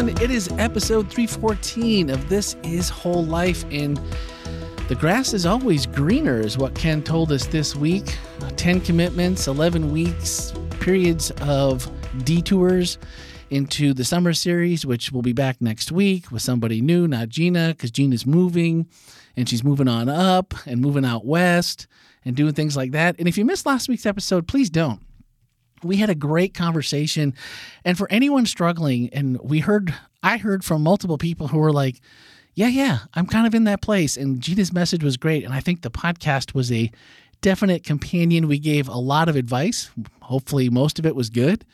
everyone. It is episode 314 of This Is Whole Life, and the grass is always greener, is what Ken told us this week. 10 commitments, 11 weeks, periods of detours into the summer series, which will be back next week with somebody new, not Gina, because Gina's moving and she's moving on up and moving out west and doing things like that. And if you missed last week's episode, please don't we had a great conversation. And for anyone struggling, and we heard, I heard from multiple people who were like, yeah, yeah, I'm kind of in that place. And Gina's message was great. And I think the podcast was a definite companion. We gave a lot of advice. Hopefully, most of it was good.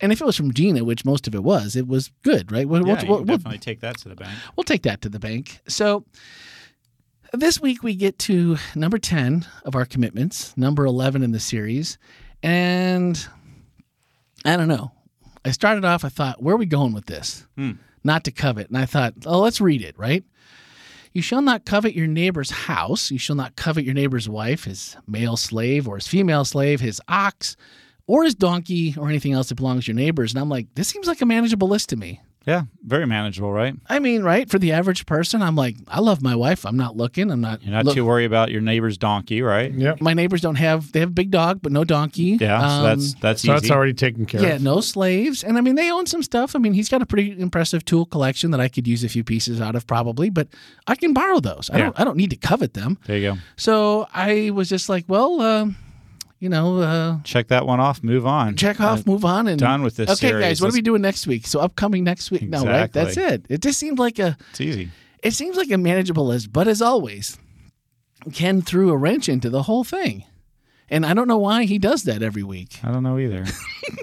And if it was from Gina, which most of it was, it was good, right? We'll, yeah, we'll, we'll definitely take that to the bank. We'll take that to the bank. So this week we get to number 10 of our commitments, number 11 in the series. And I don't know. I started off, I thought, where are we going with this? Hmm. Not to covet. And I thought, oh, let's read it, right? You shall not covet your neighbor's house. You shall not covet your neighbor's wife, his male slave, or his female slave, his ox, or his donkey, or anything else that belongs to your neighbors. And I'm like, this seems like a manageable list to me. Yeah, very manageable, right? I mean, right? For the average person, I'm like, I love my wife. I'm not looking. I'm not. You're not look- too worried about your neighbor's donkey, right? Yeah. My neighbors don't have. They have a big dog, but no donkey. Yeah, um, so that's that's so easy. that's already taken care yeah, of. Yeah, no slaves, and I mean, they own some stuff. I mean, he's got a pretty impressive tool collection that I could use a few pieces out of probably, but I can borrow those. I yeah. don't. I don't need to covet them. There you go. So I was just like, well. Um, you know, uh, check that one off, move on. Check off, uh, move on, and done with this. Okay, series. guys, what Let's... are we doing next week? So upcoming next week. Exactly. No, right? That's it. It just seemed like a. It's easy. It seems like a manageable list, but as always, Ken threw a wrench into the whole thing. And I don't know why he does that every week. I don't know either.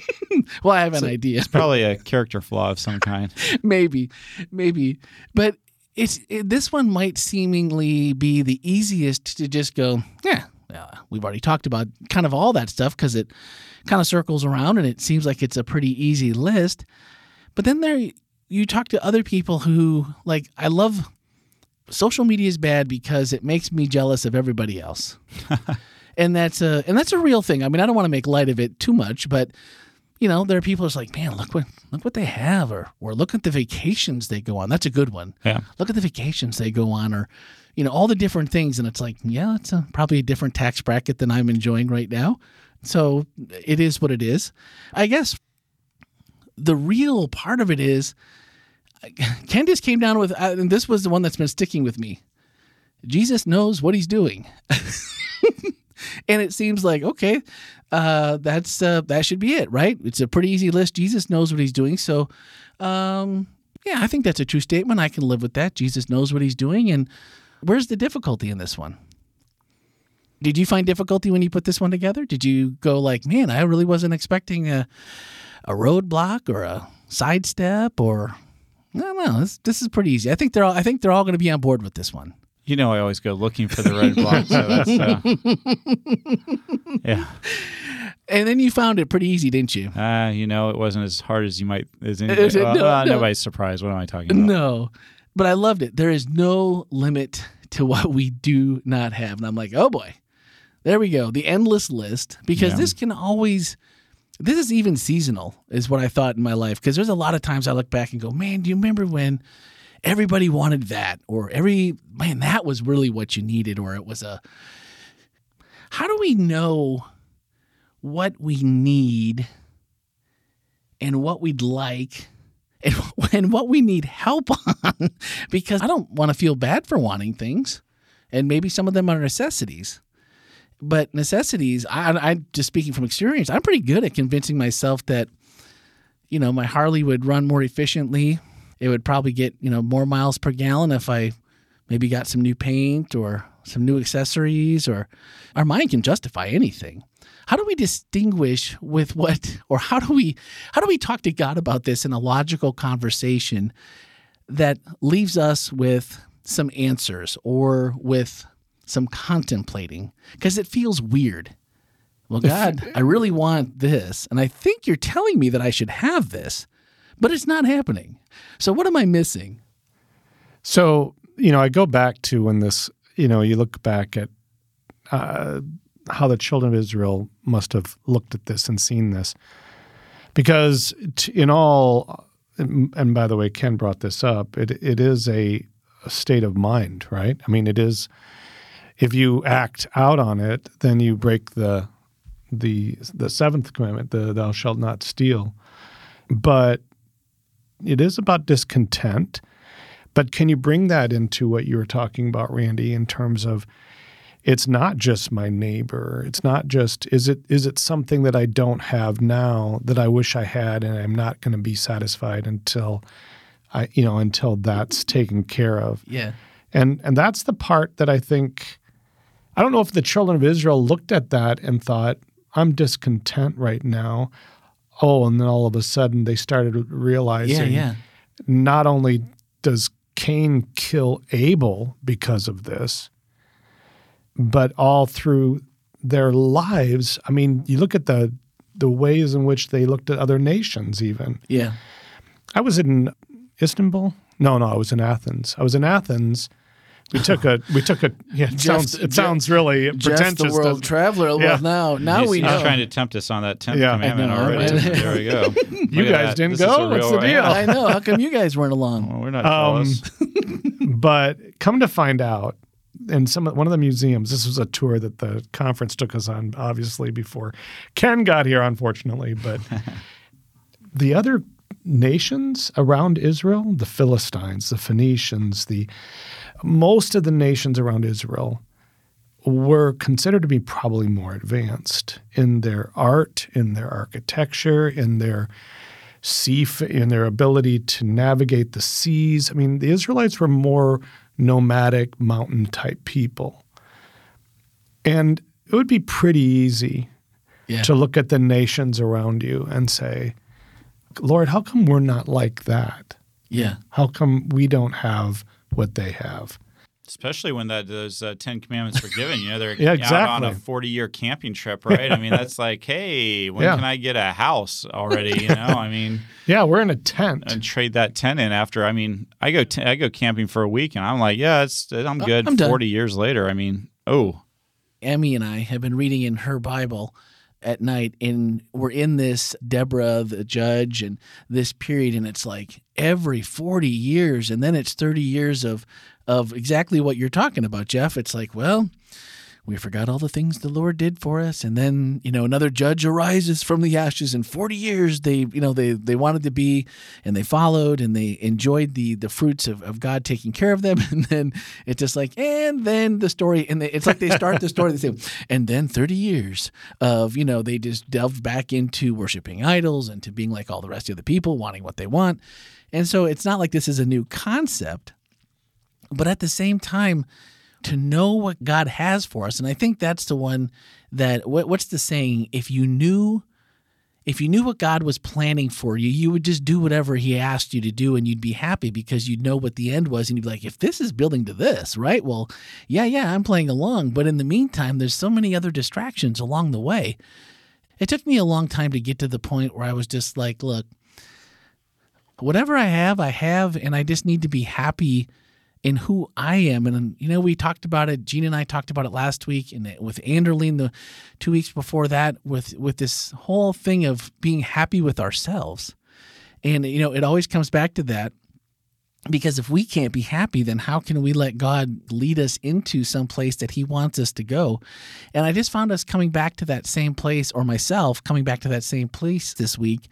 well, I have an idea. It's probably a character flaw of some kind. maybe, maybe. But it's it, this one might seemingly be the easiest to just go, yeah, uh, we've already talked about kind of all that stuff because it kind of circles around and it seems like it's a pretty easy list. But then there, you talk to other people who, like, I love social media is bad because it makes me jealous of everybody else. and that's a and that's a real thing. I mean, I don't want to make light of it too much, but you know, there are people who's like, man, look what look what they have, or or look at the vacations they go on. That's a good one. Yeah. Look at the vacations they go on, or you know, all the different things. And it's like, yeah, it's a, probably a different tax bracket than I'm enjoying right now. So it is what it is. I guess the real part of it is just came down with, uh, and this was the one that's been sticking with me. Jesus knows what he's doing. and it seems like, okay, uh, that's uh, that should be it, right? It's a pretty easy list. Jesus knows what he's doing. So, um, yeah, I think that's a true statement. I can live with that. Jesus knows what he's doing. And Where's the difficulty in this one? Did you find difficulty when you put this one together? Did you go like, man, I really wasn't expecting a a roadblock or a sidestep or no, no, this, this is pretty easy. I think they're all I think they're all going to be on board with this one. You know, I always go looking for the roadblock, so that's uh, yeah. And then you found it pretty easy, didn't you? Uh, you know, it wasn't as hard as you might. As anybody, well, no, uh, no. Nobody's surprised. What am I talking about? No, but I loved it. There is no limit to what we do not have. And I'm like, oh boy, there we go. The endless list, because yeah. this can always, this is even seasonal, is what I thought in my life. Because there's a lot of times I look back and go, man, do you remember when everybody wanted that? Or every, man, that was really what you needed. Or it was a, how do we know what we need and what we'd like? and, and what we need help on because I don't want to feel bad for wanting things. And maybe some of them are necessities. But necessities, I, I just speaking from experience, I'm pretty good at convincing myself that, you know, my Harley would run more efficiently. It would probably get, you know, more miles per gallon if I maybe got some new paint or some new accessories or our mind can justify anything. How do we distinguish with what or how do we how do we talk to God about this in a logical conversation that leaves us with some answers or with some contemplating? Because it feels weird. Well, God, I really want this, and I think you're telling me that I should have this, but it's not happening. So, what am I missing? So, you know, I go back to when this, you know, you look back at uh, how the children of Israel must have looked at this and seen this. Because in all and, by the way, Ken brought this up. It it is a, a state of mind, right? I mean, it is. If you act out on it, then you break the the the seventh commandment, the thou shalt not steal. But it is about discontent. But can you bring that into what you were talking about, Randy, in terms of it's not just my neighbor. It's not just is it is it something that I don't have now that I wish I had and I'm not going to be satisfied until I you know until that's taken care of. Yeah. And and that's the part that I think I don't know if the children of Israel looked at that and thought I'm discontent right now. Oh, and then all of a sudden they started realizing yeah, yeah. not only does Cain kill Abel because of this, but all through their lives. I mean, you look at the the ways in which they looked at other nations. Even yeah, I was in Istanbul. No, no, I was in Athens. I was in Athens. We took a we took a yeah. It Jeff, sounds it sounds really Jeff pretentious. the world to, traveler. Yeah. Well, now now he's, we he's know. trying to tempt us on that tenth Yeah. commandment I know, already. right? there we go. You Look at guys didn't This go? What's the deal? I know. How come you guys weren't along? Well, we're not Um, but come to find out, in some one of the museums, this was a tour that the conference took us on, obviously before Ken got here, unfortunately. But the other nations around Israel, the Philistines, the Phoenicians, the most of the nations around Israel were considered to be probably more advanced in their art, in their architecture, in their sea, in their ability to navigate the seas. I mean, the Israelites were more nomadic, mountain type people, and it would be pretty easy Yeah. to look at the nations around you and say, Lord, how come we're not like that? yeah. How come we don't have what they have? Especially when that those uh, Ten Commandments were given, you know, they're Yeah, out on a forty-year camping trip, right? I mean, that's like, hey, when Yeah. can I get a house already? You know, I mean, Yeah, we're in a tent. and trade that tent in after. I mean, I go t- I go camping for a week, and I'm like, yeah, it's I'm good. I'm done. Forty years later, I mean, oh, Emmy and I have been reading in her Bible at night, and we're in this Deborah, the judge, and this period, and it's like every 40 years, and then it's 30 years of of exactly what you're talking about, Jeff. It's like, well, we forgot all the things the Lord did for us, and then you know another judge arises from the ashes. In 40 years, they you know they they wanted to be, and they followed, and they enjoyed the the fruits of, of God taking care of them, and then it's just like, and then the story, and they, it's like they start the story, they say, and then 30 years of you know they just delved back into worshiping idols and to being like all the rest of the people, wanting what they want, and so it's not like this is a new concept, but at the same time to know what God has for us. And I think that's the one that what, what's the saying? If you knew if you knew what God was planning for you, you would just do whatever he asked you to do and you'd be happy because you'd know what the end was and you'd be like, if this is building to this, right? Well, yeah, yeah, I'm playing along, but in the meantime, there's so many other distractions along the way. It took me a long time to get to the point where I was just like, look, whatever I have, I have, and I just need to be happy in who I am. And you know, we talked about it. Gina and I talked about it last week, and with Anderline the two weeks before that, with with this whole thing of being happy with ourselves. And you know, it always comes back to that because if we can't be happy, then how can we let God lead us into some place that He wants us to go? And I just found us coming back to that same place, or myself coming back to that same place this week,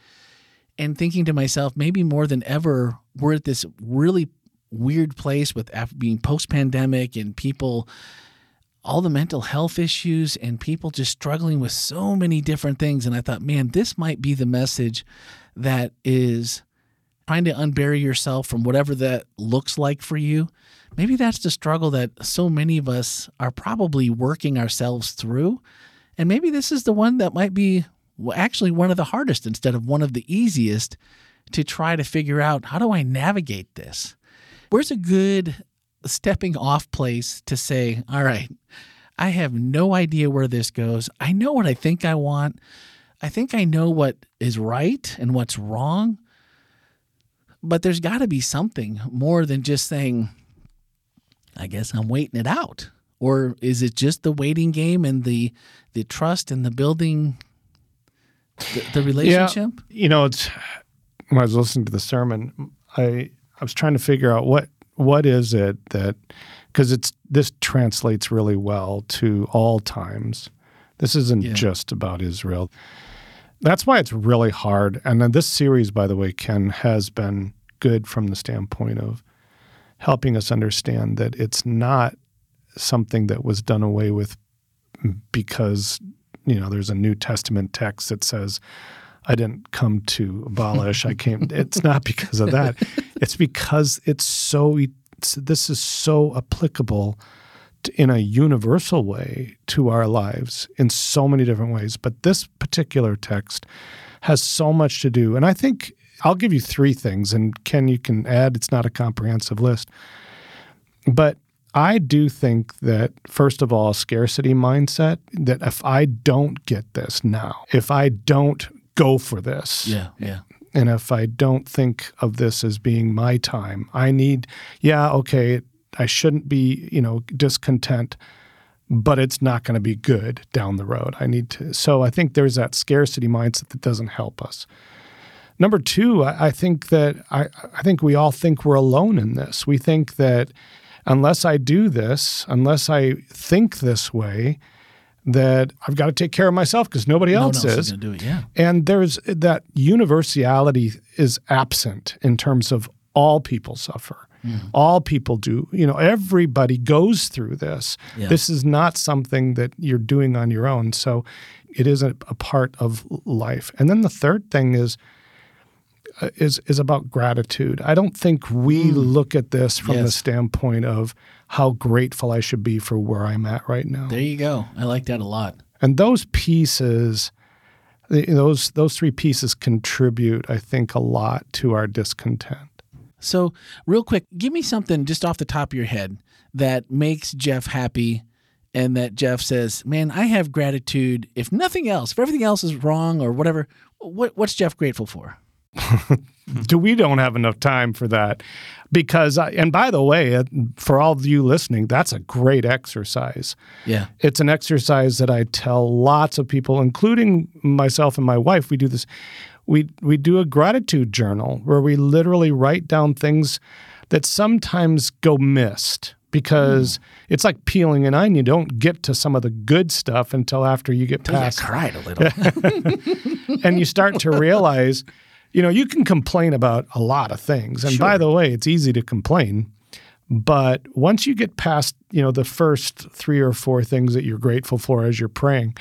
and thinking to myself, maybe more than ever, we're at this really weird place with being post pandemic and people all the mental health issues and people just struggling with so many different things. And I thought man this might be the message that is trying to unbury yourself from whatever that looks like for you. Maybe that's the struggle that so many of us are probably working ourselves through. And maybe this is the one that might be actually one of the hardest instead of one of the easiest to try to figure out how do I navigate this where's a good stepping off place to say, all right, I have no idea where this goes. I know what I think I want. I think I know what is right and what's wrong. But there's got to be something more than just saying, I guess I'm waiting it out. Or is it just the waiting game and the the trust and the building the, the relationship? You know, it's when I was listening to the sermon, I I was trying to figure out what what is it that because it's this translates really well to all times. This isn't Yeah. just about Israel. That's why it's really hard. And then this series, by the way, Ken, has been good from the standpoint of helping us understand that it's not something that was done away with because you know there's a New Testament text that says I didn't come to abolish. I came. It's not because of that. It's because it's so. It's, this is so applicable to, in a universal way to our lives in so many different ways. But this particular text has so much to do, and I think I'll give you three things, and Ken, you can add. It's not a comprehensive list, but I do think that, first of all, scarcity mindset that if I don't get this now, if I don't go for this, Yeah, yeah. And if I don't think of this as being my time, I need, yeah, okay, I shouldn't be, you know, discontent, but it's not going to be good down the road. I need to. So I think there's that scarcity mindset that doesn't help us. Number two, I, I think that I, I think we all think we're alone in this. We think that unless I do this, unless I think this way, that I've got to take care of myself because nobody No else else is. is do it. Yeah. And there's that universality is absent in terms of all people suffer. All people do. You know, everybody goes through this. Yeah. This is not something that you're doing on your own. So it is a, a part of life. And then the third thing is uh, is is about gratitude. I don't think we look at this from the standpoint of how grateful I should be for where I'm at right now. There you go. I like that a lot. And those pieces, those those three pieces contribute, I think, a lot to our discontent. So, real quick, give me something just off the top of your head that makes Jeff happy and that Jeff says, Man, I have gratitude. If nothing else, if everything else is wrong or whatever, what, what's Jeff grateful for? Do we don't have enough time for that? Because, I, and by the way, uh, for all of you listening, that's a great exercise. Yeah. It's an exercise that I tell lots of people, including myself and my wife. We do this. We we do a gratitude journal where we literally write down things that sometimes go missed because it's like peeling an onion. You don't get to some of the good stuff until after you get past. I cried a little. and you start to realize, you know, you can complain about a lot of things. And by the way, it's easy to complain. But once you get past, you know, the first three or four things that you're grateful for as you're praying,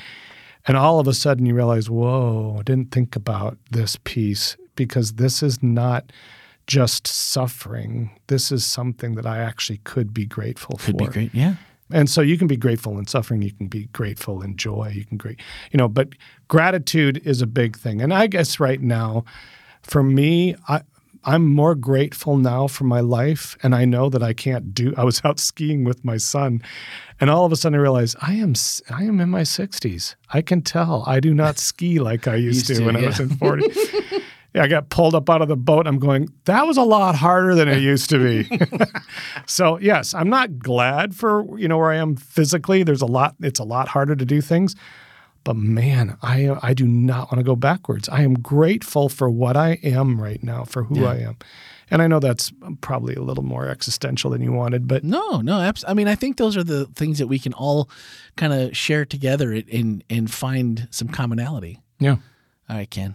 and all of a sudden you realize, whoa, I didn't think about this piece because this is not just suffering. This is something that I actually could be grateful Could for. be great. Yeah. And so you can be grateful in suffering. You can be grateful in joy. You can great, you know. But gratitude is a big thing. And I guess right now, for me, I I'm more grateful now for my life, and I know that I can't do. I was out skiing with my son, and all of a sudden I realized I am I am in my 60s. I can tell I do not ski like I used, Used to, to, when I was in 40. Yeah, I got pulled up out of the boat. I'm going, that was a lot harder than it used to be. so yes, I'm not glad for you know where I am physically. There's a lot. It's a lot harder to do things. But man, I I do not want to go backwards. I am grateful for what I am right now, for who Yeah. I am. And I know that's probably a little more existential than you wanted, but No, no. Abs- I mean, I think those are the things that we can all kind of share together and, and find some commonality. yeah. All right, Ken.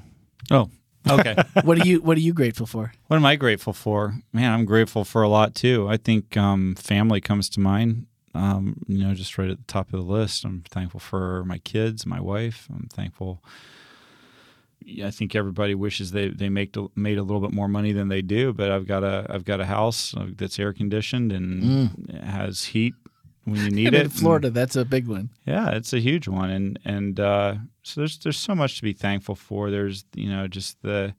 Oh, okay. What are you What are you grateful for? what am I grateful for? Man, I'm grateful for a lot too. I think um, family comes to mind. Um, you know, just right at the top of the list. I'm thankful for my kids, my wife. I'm thankful. Yeah, I think everybody wishes they they make made a little bit more money than they do, but I've got a I've got a house uh, that's air conditioned and it has heat when you need And it. in and- Florida, that's a big one. yeah, it's a huge one, and and uh, so there's there's so much to be thankful for. There's you know just the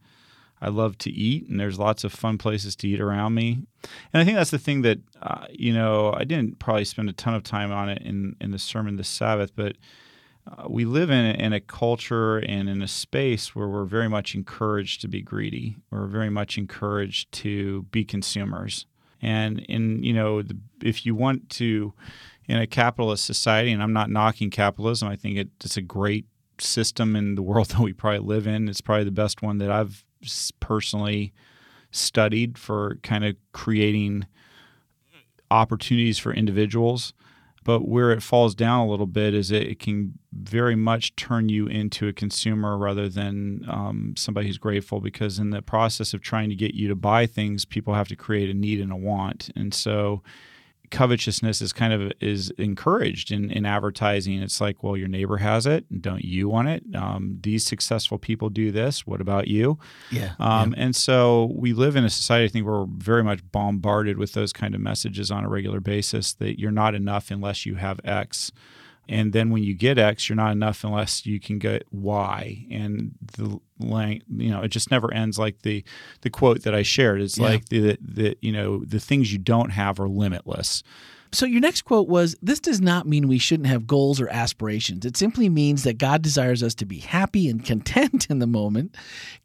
I love to eat, and there's lots of fun places to eat around me, and I think that's the thing that uh, you know I didn't probably spend a ton of time on it in in the sermon this Sabbath, but uh, we live in a, in a culture and in a space where we're very much encouraged to be greedy. We're very much encouraged to be consumers. And in you know, the, if you want to, in a capitalist society, and I'm not knocking capitalism, I think it, it's a great system in the world that we probably live in. It's probably the best one that I've personally studied for kind of creating opportunities for individuals. But where it falls down a little bit is it, it can very much turn you into a consumer rather than um, somebody who's grateful because in the process of trying to get you to buy things, people have to create a need and a want. And so covetousness is kind of is encouraged in, in advertising. It's like, well, your neighbor has it, don't you want it? Um, these successful people do this. What about you? Yeah, um, yeah. And so we live in a society. I think where we're very much bombarded with those kind of messages on a regular basis that you're not enough unless you have X. And then when you get X, you're not enough unless you can get Y. And the length, you know, it just never ends. Like the the quote that I shared. It's Yeah. like the the you know the things you don't have are limitless. So your next quote was this does not mean we shouldn't have goals or aspirations. It simply means that God desires us to be happy and content in the moment.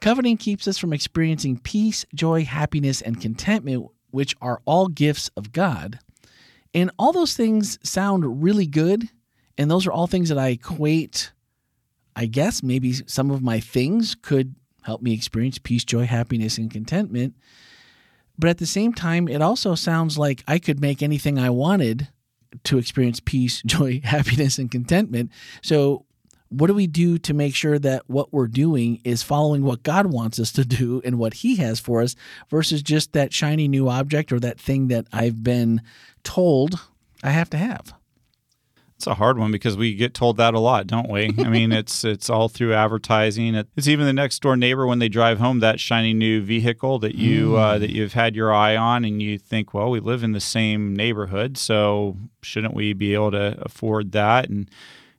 Coveting keeps us from experiencing peace, joy, happiness, and contentment, which are all gifts of God. And all those things sound really good. And those are all things that I equate, I guess maybe some of my things could help me experience peace, joy, happiness, and contentment. But at the same time, it also sounds like I could make anything I wanted to experience peace, joy, happiness, and contentment. So, what do we do to make sure that what we're doing is following what God wants us to do and what He has for us versus just that shiny new object or that thing that I've been told I have to have? It's a hard one because we get told that a lot, don't we? I mean, it's it's all through advertising. It's even the next door neighbor when they drive home that shiny new vehicle that you uh, that you've had your eye on, and you think, well, we live in the same neighborhood, so shouldn't we be able to afford that? And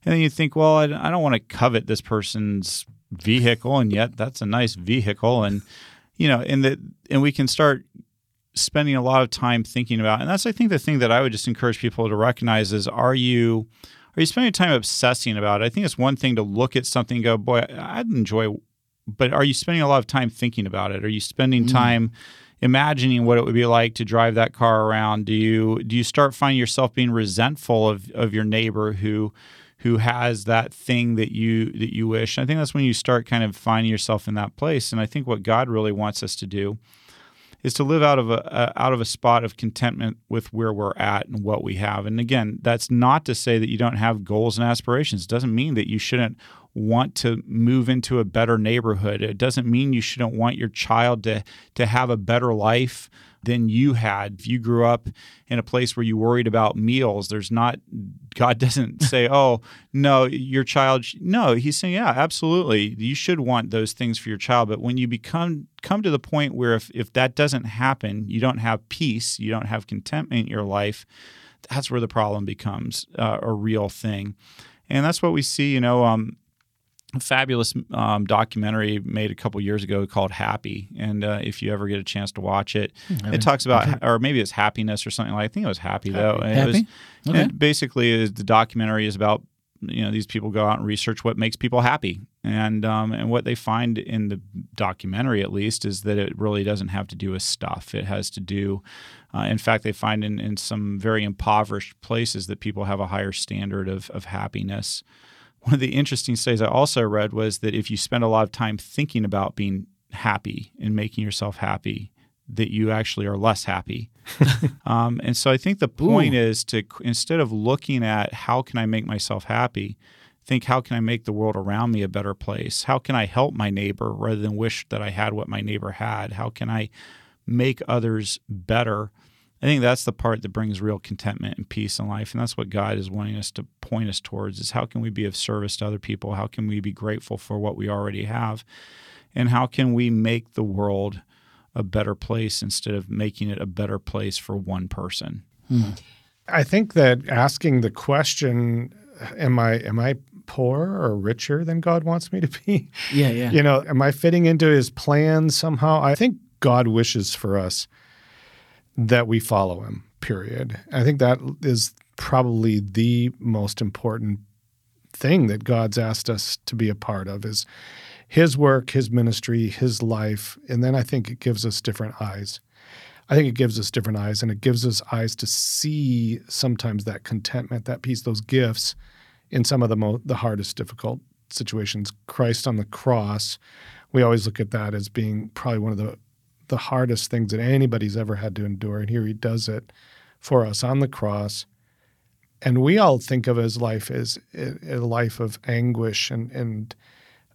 and then you think, well, I, I don't want to covet this person's vehicle, and yet that's a nice vehicle, and you know, and that and we can start spending a lot of time thinking about and that's i think the thing that i would just encourage people to recognize is are you are you spending time obsessing about it? I think it's one thing to look at something and go boy i'd enjoy but are you spending a lot of time thinking about it? Are you spending mm. time imagining what it would be like to drive that car around? Do you do you start finding yourself being resentful of, of your neighbor who who has that thing that you that you wish? And i think that's when you start kind of finding yourself in that place and i think what god really wants us to do is to live out of a, a out of a spot of contentment with where we're at and what we have. And again, that's not to say that you don't have goals and aspirations. It doesn't mean that you shouldn't want to move into a better neighborhood. It doesn't mean you shouldn't want your child to to have a better life than you had. If you grew up in a place where you worried about meals, there's not God doesn't say, "Oh, no, your child." No, He's saying, "Yeah, absolutely, you should want those things for your child." But when you become come to the point where if if that doesn't happen, you don't have peace, you don't have contentment in your life. That's where the problem becomes uh, a real thing, and that's what we see. You know, um, fabulous um, documentary made a couple years ago called Happy. And uh, if you ever get a chance to watch it, it talks about, or maybe it's happiness or something like. I think it was Happy, though. And It was, Happy? Okay. basically, is the documentary is about you know these people go out and research what makes people happy, and um, and what they find in the documentary at least is that it really doesn't have to do with stuff. It has to do, uh, in fact, they find in, in some very impoverished places that people have a higher standard of of happiness one of the interesting studies I also read was that if you spend a lot of time thinking about being happy and making yourself happy, that you actually are less happy. um, and so I think the point is to instead of looking at how can I make myself happy, think how can I make the world around me a better place? How can I help my neighbor rather than wish that I had what my neighbor had? How can I make others better? I think that's the part that brings real contentment and peace in life, and that's what God is wanting us to point us towards: is how can we be of service to other people? How can we be grateful for what we already have, and how can we make the world a better place instead of making it a better place for one person? Hmm. I think that asking the question, am I am I poorer or richer than God wants me to be? Yeah, yeah. You know, am I fitting into his plan somehow? I think God wishes for us that we follow him, period. I think that is probably the most important thing that God's asked us to be a part of is his work, his ministry, his life. And then I think it gives us different eyes. I think it gives us different eyes and it gives us eyes to see sometimes that contentment, that peace, those gifts in some of the mo- the hardest difficult situations. Christ on the cross we always look at that as being probably one of the the hardest things that anybody's ever had to endure. And here he does it for us on the cross. And we all think of his life as a life of anguish and, and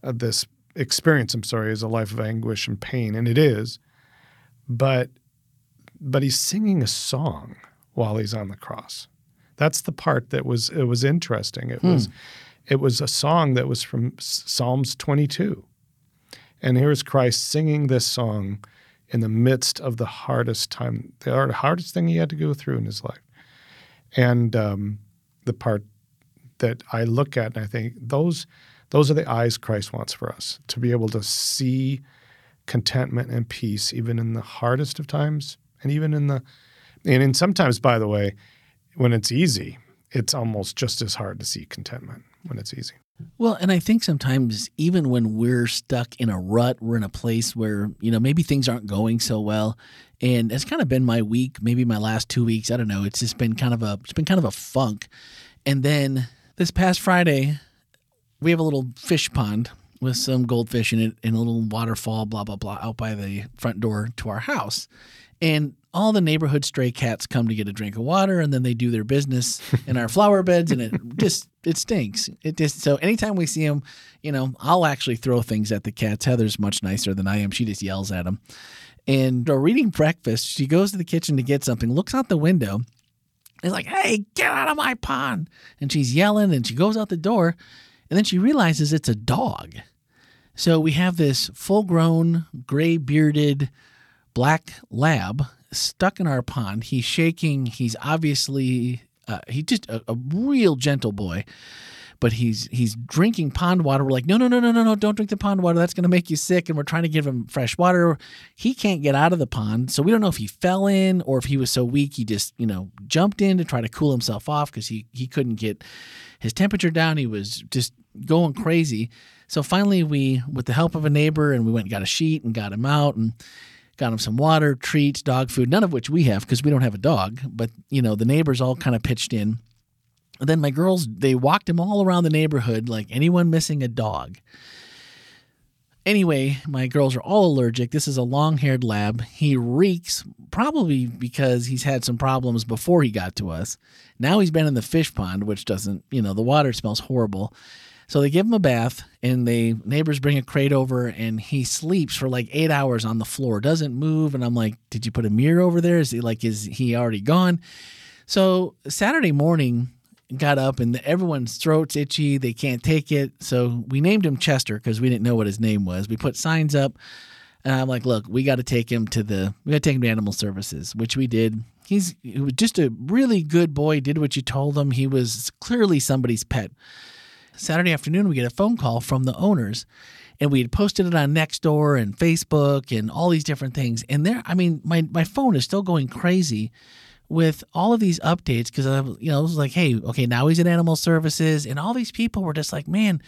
uh, this experience, I'm sorry, is a life of anguish and pain. And it is. But but he's singing a song while he's on the cross. That's the part that was it was interesting. It hmm. was it was a song that was from Psalms 22. And here's Christ singing this song in the midst of the hardest time, the hardest thing he had to go through in his life. And um, the part that I look at and I think those those are the eyes Christ wants for us to be able to see contentment and peace even in the hardest of times and even in the and in sometimes by the way when it's easy it's almost just as hard to see contentment when it's easy well, and I think sometimes even when we're stuck in a rut, we're in a place where, you know, maybe things aren't going so well. And it's kind of been my week, maybe my last two weeks. I don't know. It's just been kind of a it's been kind of a funk. And then this past Friday, we have a little fish pond with some goldfish in it and a little waterfall, blah, blah, blah, out by the front door to our house. And all the neighborhood stray cats come to get a drink of water and then they do their business in our flower beds and it just it stinks. It just so anytime we see him, you know i'll actually throw things at the cats. Heather's much nicer than i am. She just yells at him. and we're eating breakfast. She goes to the kitchen to get something looks out the window. Is like hey get out of my pond. And she's yelling and she goes out the door. And then she realizes it's a dog. So we have this full grown gray bearded black lab stuck in our pond. He's shaking. He's obviously uh, he's just a, a, real gentle boy, but he's he's drinking pond water. We're like, no, no, no, no, no, no, don't drink the pond water. That's going to make you sick. And we're trying to give him fresh water. He can't get out of the pond, so we don't know if he fell in or if he was so weak he just you know jumped in to try to cool himself off because he he couldn't get his temperature down. He was just going crazy. So finally, we, with the help of a neighbor, and we went and got a sheet and got him out and got him some water, treats, dog food, none of which we have because we don't have a dog. But, you know, the neighbors all kind of pitched in. And then my girls, they walked him all around the neighborhood like anyone missing a dog. Anyway, my girls are all allergic. This is a long haired lab. He reeks, probably because he's had some problems before he got to us. Now he's been in the fish pond, which doesn't, you know, the water smells horrible. So they give him a bath, and the neighbors bring a crate over, and he sleeps for like eight hours on the floor, doesn't move. And I'm like, "Did you put a mirror over there? Is he like, is he already gone?" So Saturday morning, got up, and everyone's throats itchy. They can't take it. So we named him Chester because we didn't know what his name was. We put signs up, and I'm like, "Look, we got to take him to the, we got to take him to Animal Services," which we did. He's he was just a really good boy. Did what you told him. He was clearly somebody's pet. Saturday afternoon, we get a phone call from the owners, and we had posted it on Nextdoor and Facebook and all these different things. And there, I mean, my my phone is still going crazy with all of these updates because I, you know, it was like, hey, okay, now he's in Animal Services, and all these people were just like, man.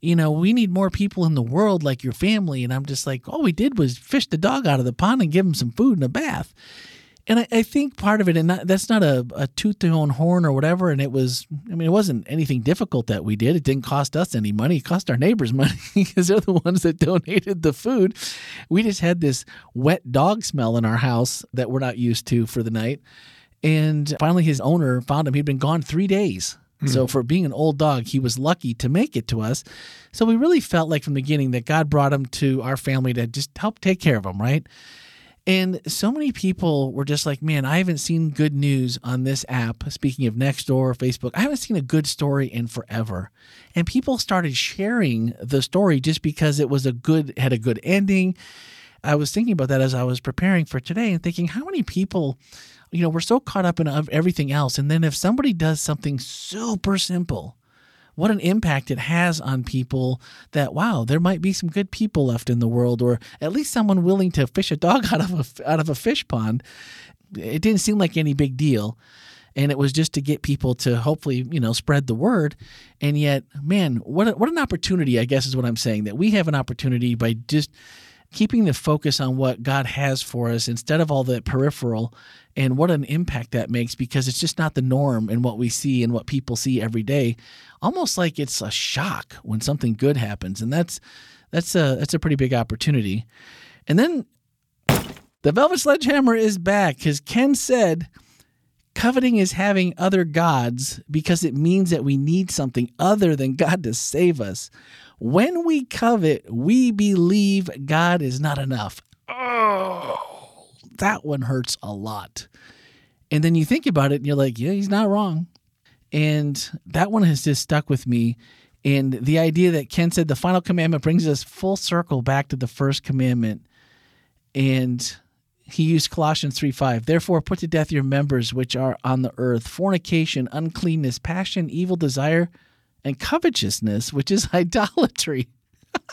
You know, we need more people in the world like your family. And I'm just like, all we did was fish the dog out of the pond and give him some food and a bath and I, I, think part of it, and not, that's not a, a toot their own horn or whatever. And it was, I mean, it wasn't anything difficult that we did. It didn't cost us any money. It cost our neighbors money because they're the ones that donated the food. We just had this wet dog smell in our house that we're not used to for the night. And finally, his owner found him. He'd been gone three days. Hmm. So, for being an old dog, he was lucky to make it to us. So, we really felt like from the beginning that God brought him to our family to just help take care of him, right? And so many people were just like, man, I haven't seen good news on this app. Speaking of Nextdoor, Facebook, I haven't seen a good story in forever. And people started sharing the story just because it was a good, had a good ending. I was thinking about that as I was preparing for today and thinking, how many people, you know, we're so caught up in everything else. And then if somebody does something super simple, what an impact it has on people that wow there might be some good people left in the world or at least someone willing to fish a dog out of a out of a fish pond. It didn't seem like any big deal. And it was just to get people to hopefully you know spread the word. And yet man what a, what an opportunity i guess is what i'm saying that we have an opportunity by just keeping the focus on what God has for us instead of all the peripheral and what an impact that makes because it's just not the norm in what we see and what people see every day almost like it's a shock when something good happens and that's that's a that's a pretty big opportunity. And then the Velvet Sledgehammer is back because Ken said coveting is having other gods because it means that we need something other than God to save us. When we covet, we believe God is not enough. Oh, that one hurts a lot. And then you think about it and you're like, yeah, he's not wrong. And that one has just stuck with me. And the idea that Ken said the final commandment brings us full circle back to the first commandment. And he used Colossians 3 5. Therefore, put to death your members which are on the earth fornication, uncleanness, passion, evil desire, and covetousness, which is idolatry.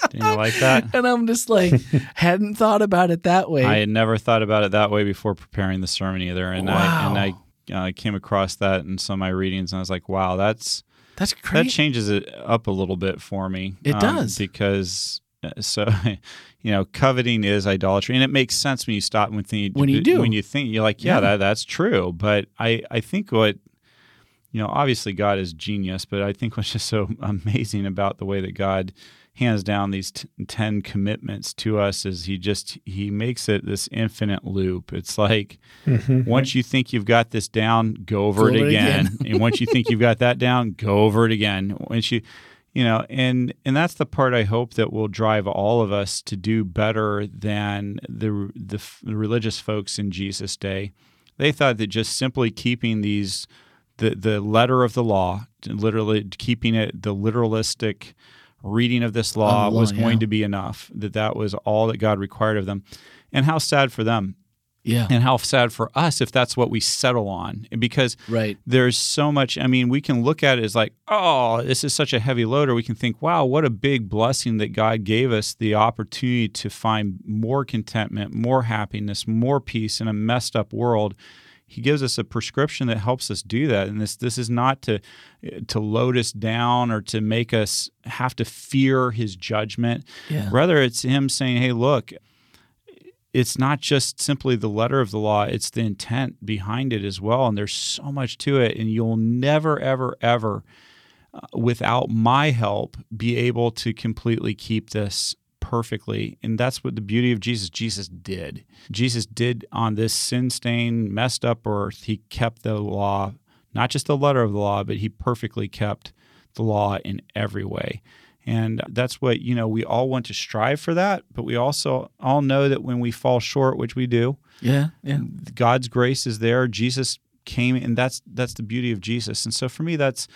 Do you like that? and I'm just like, hadn't thought about it that way. I had never thought about it that way before preparing the sermon either, and Wow. I and I uh, came across that in some of my readings, and I was like, wow, that's That's crazy. that changes it up a little bit for me. It um, does. because uh, so you know coveting is idolatry, and it makes sense when you stop and think When you do. when you think you're like, yeah, Yeah. that that's true. But I I think what you know, obviously God is genius, but I think what's just so amazing about the way that God hands down these t- 10 commitments to us is he just he makes it this infinite loop. It's like mm-hmm. once you think you've got this down, go over Go it it again. again. and once you think you've got that down, go over it again. Once you you know, and and that's the part I hope that will drive all of us to do better than the the, f- the religious folks in Jesus' day. They thought that just simply keeping these the the letter of the law, literally keeping it the literalistic reading of this law was going yeah. to be enough. That that was all that God required of them, and how sad for them, yeah. and how sad for us if that's what we settle on. Because Right. there's so much. I mean, we can look at it as like, oh, this is such a heavy load, or we can think, wow, what a big blessing that God gave us the opportunity to find more contentment, more happiness, more peace in a messed up world. He gives us a prescription that helps us do that, and this this is not to to load us down or to make us have to fear His judgment. Yeah. Rather, it's Him saying, "Hey, look, it's not just simply the letter of the law, it's the intent behind it as well. And there's so much to it. And you'll never, ever, ever, uh, without my help, be able to completely keep this perfectly. And that's what the beauty of Jesus, Jesus did. Jesus did on this sin stained, messed up earth, he kept the law, not just the letter of the law, but he perfectly kept the law in every way. And that's what, you know, we all want to strive for that, but we also all know that when we fall short, which we do, Yeah. Yeah. God's grace is there. Jesus came and that's that's the beauty of Jesus. And so for me that's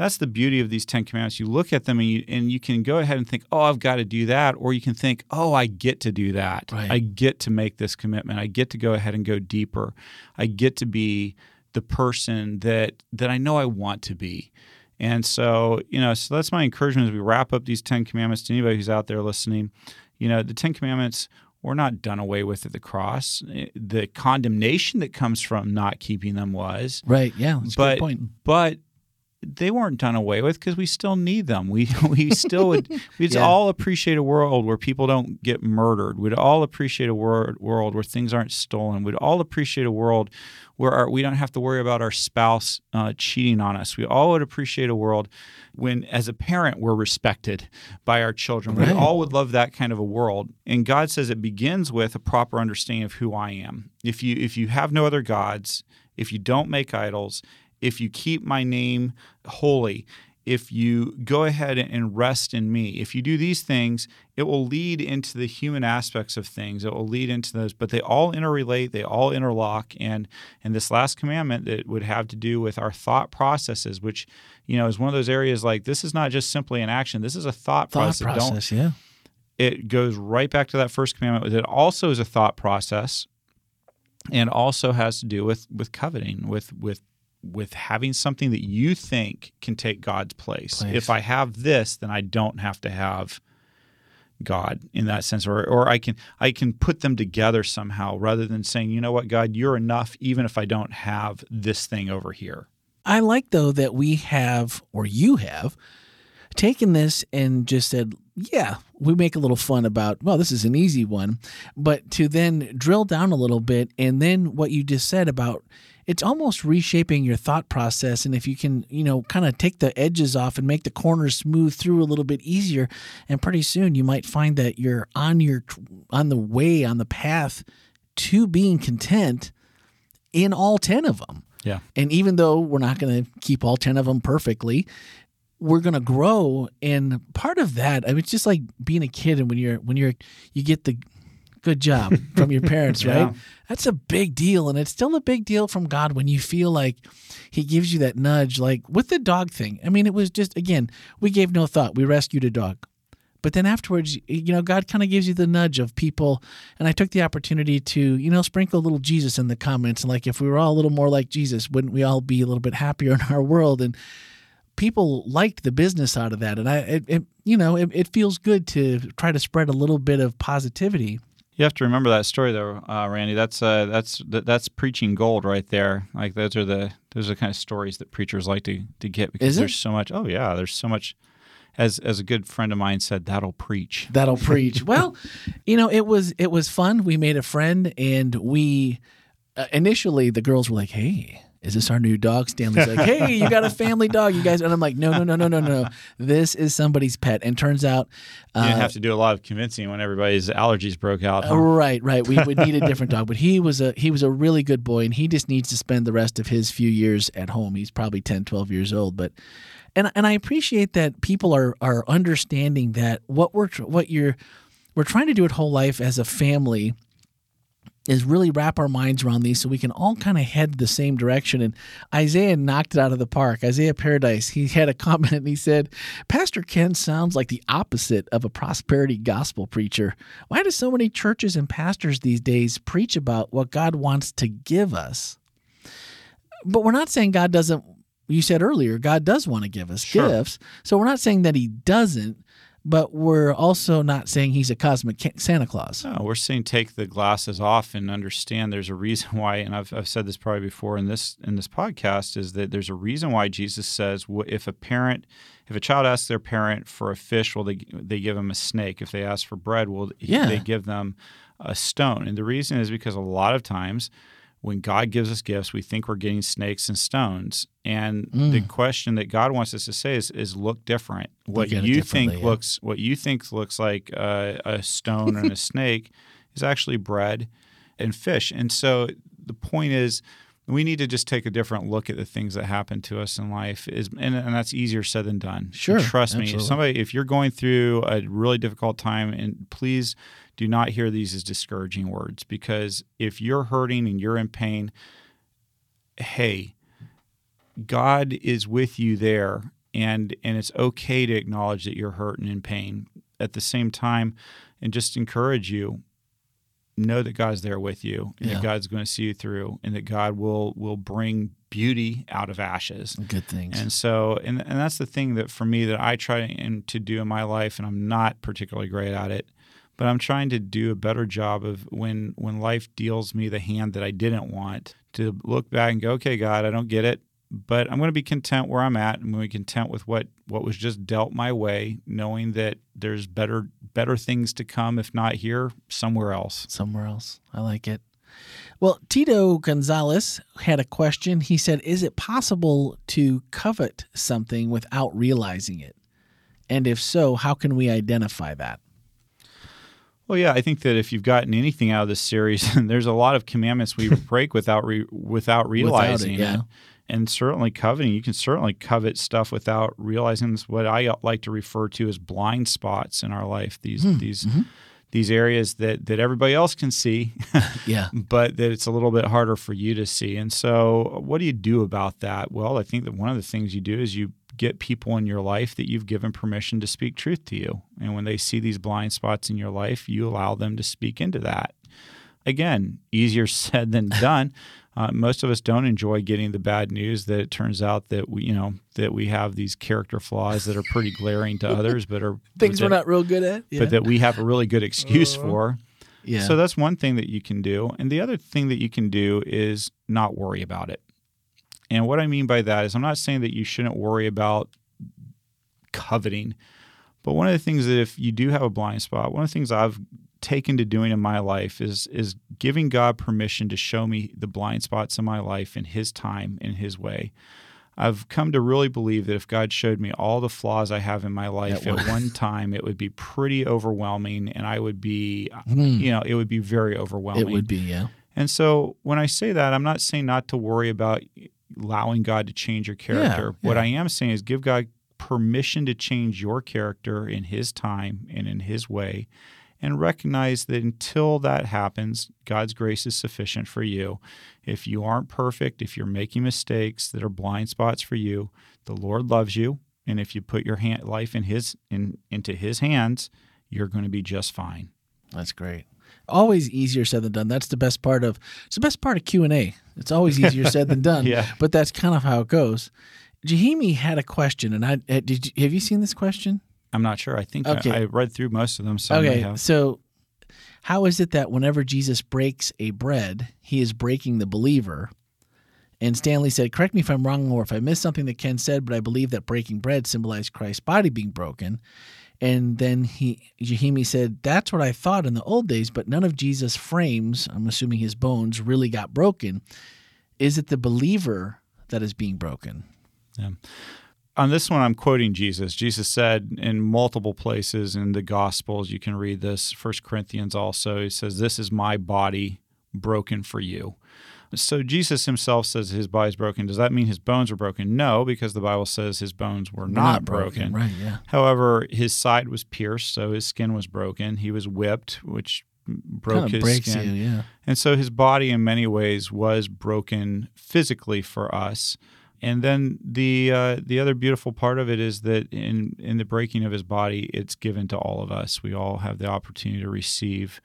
that's the beauty of these 10 commandments. You look at them and you and you can go ahead and think, "Oh, I've got to do that," or you can think, "Oh, I get to do that. Right. I get to make this commitment. I get to go ahead and go deeper. I get to be the person that that I know I want to be." And so, you know, so that's my encouragement as we wrap up these 10 commandments to anybody who's out there listening. You know, the 10 commandments we're not done away with at the cross. Eh, the condemnation that comes from not keeping them was, Right. Yeah. That's a but good point. but they weren't done away with because we still need them. We we still would we'd Yeah. all appreciate a world where people don't get murdered. We'd all appreciate a wor- world where things aren't stolen. We'd all appreciate a world where our, we don't have to worry about our spouse uh, cheating on us. We all would appreciate a world when, as a parent, we're respected by our children. We all would love that kind of a world. And God says it begins with a proper understanding of who I am. If you if you have no other gods, if you don't make idols, if you keep my name holy, if you go ahead and rest in me, if you do these things, it will lead into the human aspects of things. It will lead into those, but they all interrelate, they all interlock. And and this last commandment that would have to do with our thought processes, which you know is one of those areas like this is not just simply an action. This is a thought, Thought process. Don't process. Yeah. it goes right back to that first commandment. It also is a thought process, and also has to do with with coveting, with with with having something that you think can take God's place. Place. If I have this, then I don't have to have God in that sense, or or I can I can put them together somehow rather than saying, you know what, God, you're enough, even if I don't have this thing over here. I like though that we have, or you have, taken this and just said, yeah, we make a little fun about, well, this is an easy one, but to then drill down a little bit and then what you just said about it's almost reshaping your thought process. And if you can, you know, kind of take the edges off and make the corners smooth through a little bit easier, and pretty soon you might find that you're on your on the way on the path to being content in all 10 of them. Yeah. And even though we're not going to keep all 10 of them perfectly, we're going to grow and part of that I mean it's just like being a kid and when you're when you're you get the good job from your parents, Yeah. right? That's a big deal and it's still a big deal from God when you feel like he gives you that nudge like with the dog thing. I mean it was just again, we gave no thought. We rescued a dog. But then afterwards, you know, God kind of gives you the nudge of people. And I took the opportunity to, you know, sprinkle a little Jesus in the comments. And like, if we were all a little more like Jesus, wouldn't we all be a little bit happier in our world? And people liked the business out of that. And I, it, it you know, it, it feels good to try to spread a little bit of positivity. You have to remember that story, though, uh, Randy. That's uh, that's that, that's preaching gold right there. Like those are the those are the kind of stories that preachers like to to get because there's so much. Oh yeah, there's so much. As as a good friend of mine said, that'll preach. That'll preach. well, you know, it was it was fun. We made a friend, and we uh, initially the girls were like, "Hey, is this our new dog?" Stanley's like, "Hey, you got a family dog, you guys?" And I'm like, "No, no, no, no, no, no. This is somebody's pet." And turns out, You didn't uh, have to do a lot of convincing when everybody's allergies broke out. huh? Uh, Right, right. We would need a different dog, but he was a he was a really good boy, and he just needs to spend the rest of his few years at home. He's probably 10, 12 years old, but and and I appreciate that people are are understanding that what we're what you're we're trying to do at whole life as a family is really wrap our minds around these so we can all kind of head the same direction. And Isaiah knocked it out of the park. Isaiah Paradise, he had a comment and he said, Pastor Ken sounds like the opposite of a prosperity gospel preacher. Why do so many churches and pastors these days preach about what God wants to give us? But we're not saying God doesn't, you said earlier, God does want to give us Sure. gifts. So we're not saying that he doesn't, but we're also not saying he's a cosmic Santa Claus. No, we're saying take the glasses off and understand there's a reason why, and I've, I've said this probably before in this in this podcast, is that there's a reason why Jesus says if a parent, if a child asks their parent for a fish, will they they give them a snake? If they ask for bread, will Yeah. they give them a stone? And the reason is because a lot of times when God gives us gifts, we think we're getting snakes and stones. And the question that God wants us to say is, is look different. What Look you think yeah. looks what you think looks like uh, a stone and a snake is actually bread and fish. And so the point is we need to just take a different look at the things that happen to us in life is and, and that's easier said than done. Sure, Trust me. If somebody if you're going through a really difficult time and please do not hear these as discouraging words because if you're hurting and you're in pain, hey, God is with you there and and it's okay to acknowledge that you're hurt and in pain at the same time and just encourage you know that God's there with you and Yeah. that God's going to see you through and that God will will bring beauty out of ashes. Good things. And so, and, and that's the thing that for me that I try and to do in my life, and I'm not particularly great at it, but I'm trying to do a better job of when when life deals me the hand that I didn't want to look back and go, okay, God, I don't get it, but I'm going to be content where I'm at. I'm going to be content with what what was just dealt my way, knowing that there's better better things to come, if not here, somewhere else. somewhere else. I like it. Well, Tito Gonzalez had a question. He said, Is it possible to covet something without realizing it? And if so, how can we identify that? Well, yeah, I think that if you've gotten anything out of this series, there's a lot of commandments we break without re- without realizing yeah. it. And certainly coveting, you can certainly covet stuff without realizing. This what I like to refer to as blind spots in our life. These Hmm, these mm-hmm. these areas that that everybody else can see, Yeah. but that it's a little bit harder for you to see. And so, what do you do about that? Well, I think that one of the things you do is you get people in your life that you've given permission to speak truth to you. And when they see these blind spots in your life, you allow them to speak into that. Again, easier said than done. Uh, most of us don't enjoy getting the bad news that it turns out that we, you know, that we have these character flaws that are pretty glaring to others, but are Things that, we're not real good at. Yeah. but that we have a really good excuse for. yeah. So that's one thing that you can do. And the other thing that you can do is not worry about it. And what I mean by that is I'm not saying that you shouldn't worry about coveting, but one of the things that if you do have a blind spot, one of the things I've taken to doing in my life is is giving God permission to show me the blind spots in my life in His time, in His way. I've come to really believe that if God showed me all the flaws I have in my life at one time, it would be pretty overwhelming, and I would be, mm. you know, it would be very overwhelming. It would be, yeah. And so when I say that, I'm not saying not to worry about allowing God to change your character. Yeah, what yeah. I am saying is give God permission to change your character in His time and in His way, and recognize that until that happens, God's grace is sufficient for you. If you aren't perfect, if you're making mistakes that are blind spots for you, the Lord loves you, and if you put your hand, life in His in, into His hands, you're going to be just fine. That's great always easier said than done. That's the best part of it's the best part of Q and A. It's always easier said than done. yeah. But that's kind of how it goes. Jahimi had a question, and I uh, did. You, have you seen this question? I'm not sure. I think okay. I, I read through most of them. So okay, so how is it that whenever Jesus breaks a bread, he is breaking the believer? And Stanley said, Correct me if I'm wrong or if I missed something that Ken said, but I believe that breaking bread symbolized Christ's body being broken. And then he Jahimi said, That's what I thought in the old days, but none of Jesus' frames, I'm assuming his bones, really got broken. Is it the believer that is being broken? Yeah. On this one, I'm quoting Jesus. Jesus said in multiple places in the Gospels, you can read this, First Corinthians also, he says, This is my body broken for you. So Jesus himself says his body is broken. Does that mean his bones are broken? No, because the Bible says his bones were not, not broken. broken. Right, yeah. However, his side was pierced, so his skin was broken. He was whipped, which broke his skin. You, yeah. And so his body in many ways was broken physically for us. And then the uh, the other beautiful part of it is that in in the breaking of his body, it's given to all of us. We all have the opportunity to receive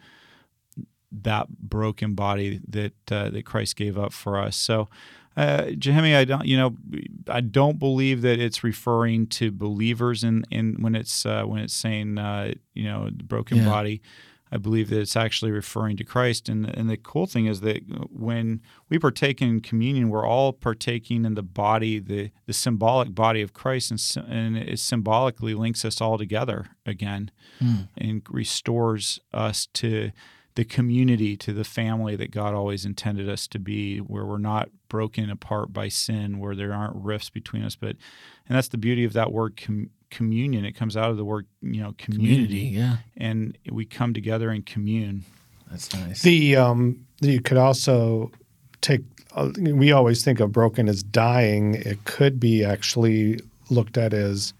that broken body that uh, that Christ gave up for us. So, uh, Jahemi, I don't, you know, I don't believe that it's referring to believers in, in when it's uh, when it's saying, uh, you know, the broken yeah. body. I believe that it's actually referring to Christ. And, and the cool thing is that when we partake in communion, we're all partaking in the body, the, the symbolic body of Christ, and, and it symbolically links us all together again mm. and restores us to the community to the family that God always intended us to be, where we're not broken apart by sin, where there aren't rifts between us. But and that's the beauty of that word com- communion. It comes out of the word you know community, community yeah, and we come together and commune. That's nice. The um, you could also take. Uh, we always think of broken as dying. It could be actually looked at as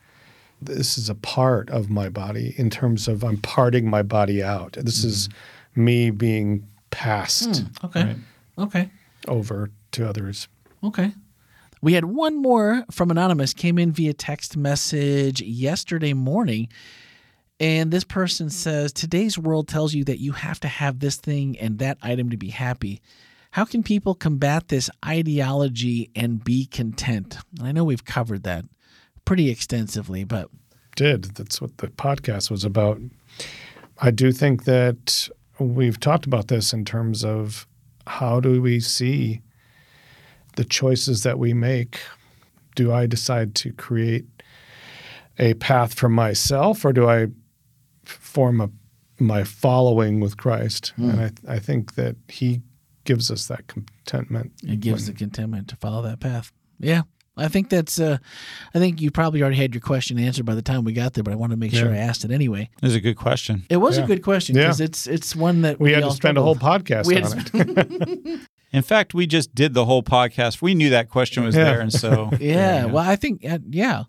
this is a part of my body in terms of I'm parting my body out. This mm-hmm. is me being passed. Mm, okay. Right, okay. Over to others. Okay. We had one more from Anonymous, came in via text message yesterday morning. And this person says, Today's world tells you that you have to have this thing and that item to be happy. How can people combat this ideology and be content? I know we've covered that pretty extensively, but. Did. That's what the podcast was about. I do think that we've talked about this in terms of how do we see the choices that we make? Do I decide to create a path for myself or do I form a my following with Christ? Mm. And I, I think that He gives us that contentment. It gives when, the contentment to follow that path. Yeah. I think that's. Uh, I think you probably already had your question answered by the time we got there, but I wanted to make yeah. sure I asked it anyway. It was a good question. It was yeah. a good question because yeah. it's it's one that we, we had to spend a whole podcast we on it. In fact, we just did the whole podcast. We knew that question was there, and so yeah. Well, I think uh, yeah.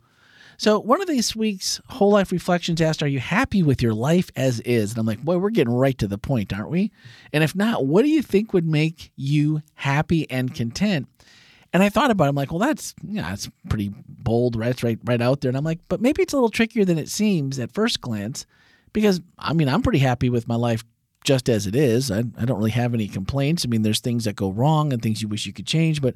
So one of these week's whole life reflections asked, "Are you happy with your life as is?" And I'm like, "Boy, we're getting right to the point, aren't we?" And if not, what do you think would make you happy and content? And I thought about it. I'm like, well, that's yeah, it's pretty bold, right? It's right, right out there. And I'm like, but maybe it's a little trickier than it seems at first glance, because I mean, I'm pretty happy with my life just as it is. I, I don't really have any complaints. I mean, there's things that go wrong and things you wish you could change, but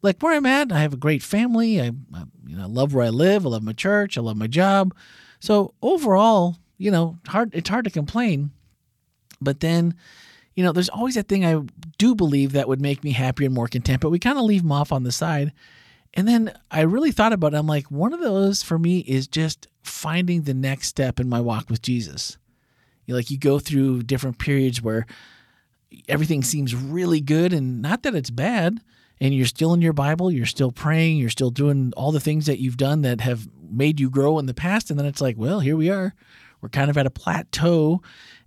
like where I'm at, I have a great family. I, I you know, I love where I live. I love my church. I love my job. So overall, you know, hard. It's hard to complain. But then you know, there's always that thing I do believe that would make me happier and more content, but we kind of leave them off on the side. And then I really thought about it. I'm like, one of those for me is just finding the next step in my walk with Jesus. You like you go through different periods where everything seems really good and not that it's bad and you're still in your Bible, you're still praying, you're still doing all the things that you've done that have made you grow in the past and then it's like, well, here we are. We're kind of at a plateau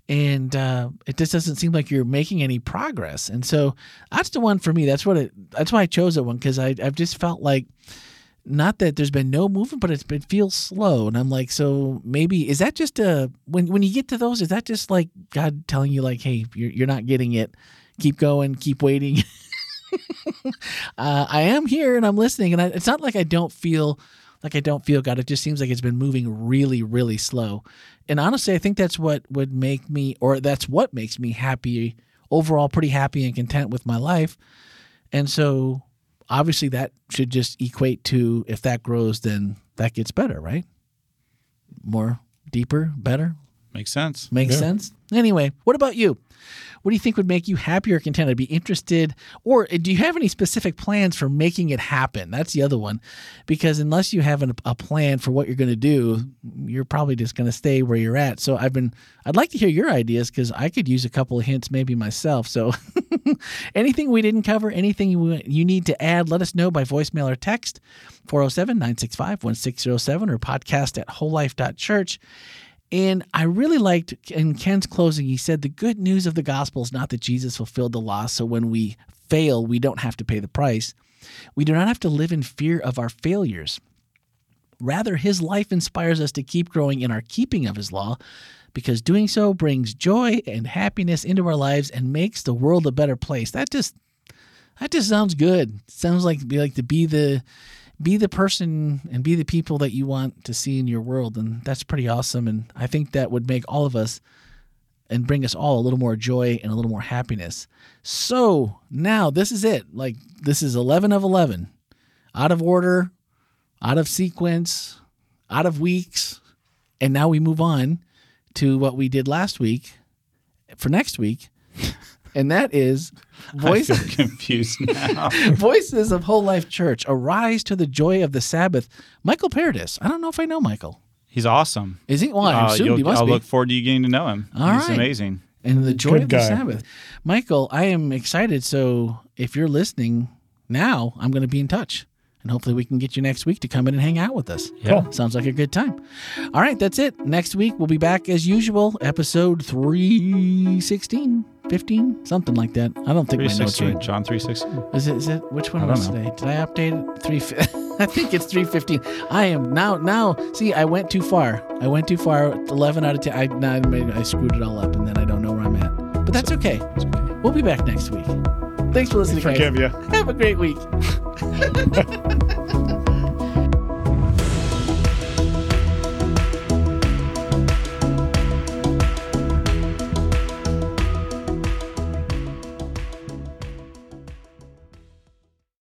and uh, it just doesn't seem like you're making any progress. And so that's the one for me. That's what it. That's why I chose that one because I I've just felt like not that there's been no movement, but it's it feels slow. And I'm like, so maybe is that just a when when you get to those, is that just like God telling you like, hey, you're you're not getting it. Keep going, keep waiting. uh, I am here and I'm listening, and I, it's not like I don't feel like I don't feel God. It just seems like it's been moving really, really slow. And honestly, I think that's what would make me, or that's what makes me happy overall, pretty happy and content with my life. And so obviously that should just equate to if that grows, then that gets better, right? More deeper, better. Makes sense. Makes Yeah. sense. Anyway, what about you? What do you think would make you happier or content? I'd be interested. Or uh, do you have any specific plans for making it happen? That's the other one. Because unless you have an, a plan for what you're going to do, you're probably just going to stay where you're at. So I've been, I'd like to hear your ideas because I could use a couple of hints maybe myself. So anything we didn't cover, anything you, you need to add, let us know by voicemail or text 407 965 1607 or podcast at wholelife.church. And I really liked in Ken's closing, he said, The good news of the gospel is not that Jesus fulfilled the law, so when we fail, we don't have to pay the price. We do not have to live in fear of our failures. Rather, his life inspires us to keep growing in our keeping of his law because doing so brings joy and happiness into our lives and makes the world a better place. That just that just sounds good. Sounds like like to be the be the person and be the people that you want to see in your world and that's pretty awesome and I think that would make all of us and bring us all a little more joy and a little more happiness. So, now this is it. Like this is 11 of 11. Out of order, out of sequence, out of weeks. And now we move on to what we did last week for next week. And that is I feel confused now. Voices of Whole Life Church, arise to the joy of the Sabbath. Michael Paradis. I don't know if I know Michael. He's awesome. Is he? Well, I Uh, assumed you'll- he must I'll be. look forward to you getting to know him. All He's right. amazing. and the joy Good of the guy. Sabbath. Michael, I am excited. So if you're listening now, I'm going to be in touch. And hopefully we can get you next week to come in and hang out with us. Yeah. Cool. Sounds like a good time. All right, that's it. Next week we'll be back as usual, episode 316, 15, something like that. I don't think my notes are 316. John 316. Is it? Is it? Which one was today? Did I update it? Three. fi- I think it's three fifteen. I am now. Now, see, I went too far. I went too far. Eleven out of ten. I now I, made, I screwed it all up, and then I don't know where I'm at. But that's okay. We'll be back next week. Thanks for listening, guys. Forgive you. Have a great week. ハハハハ!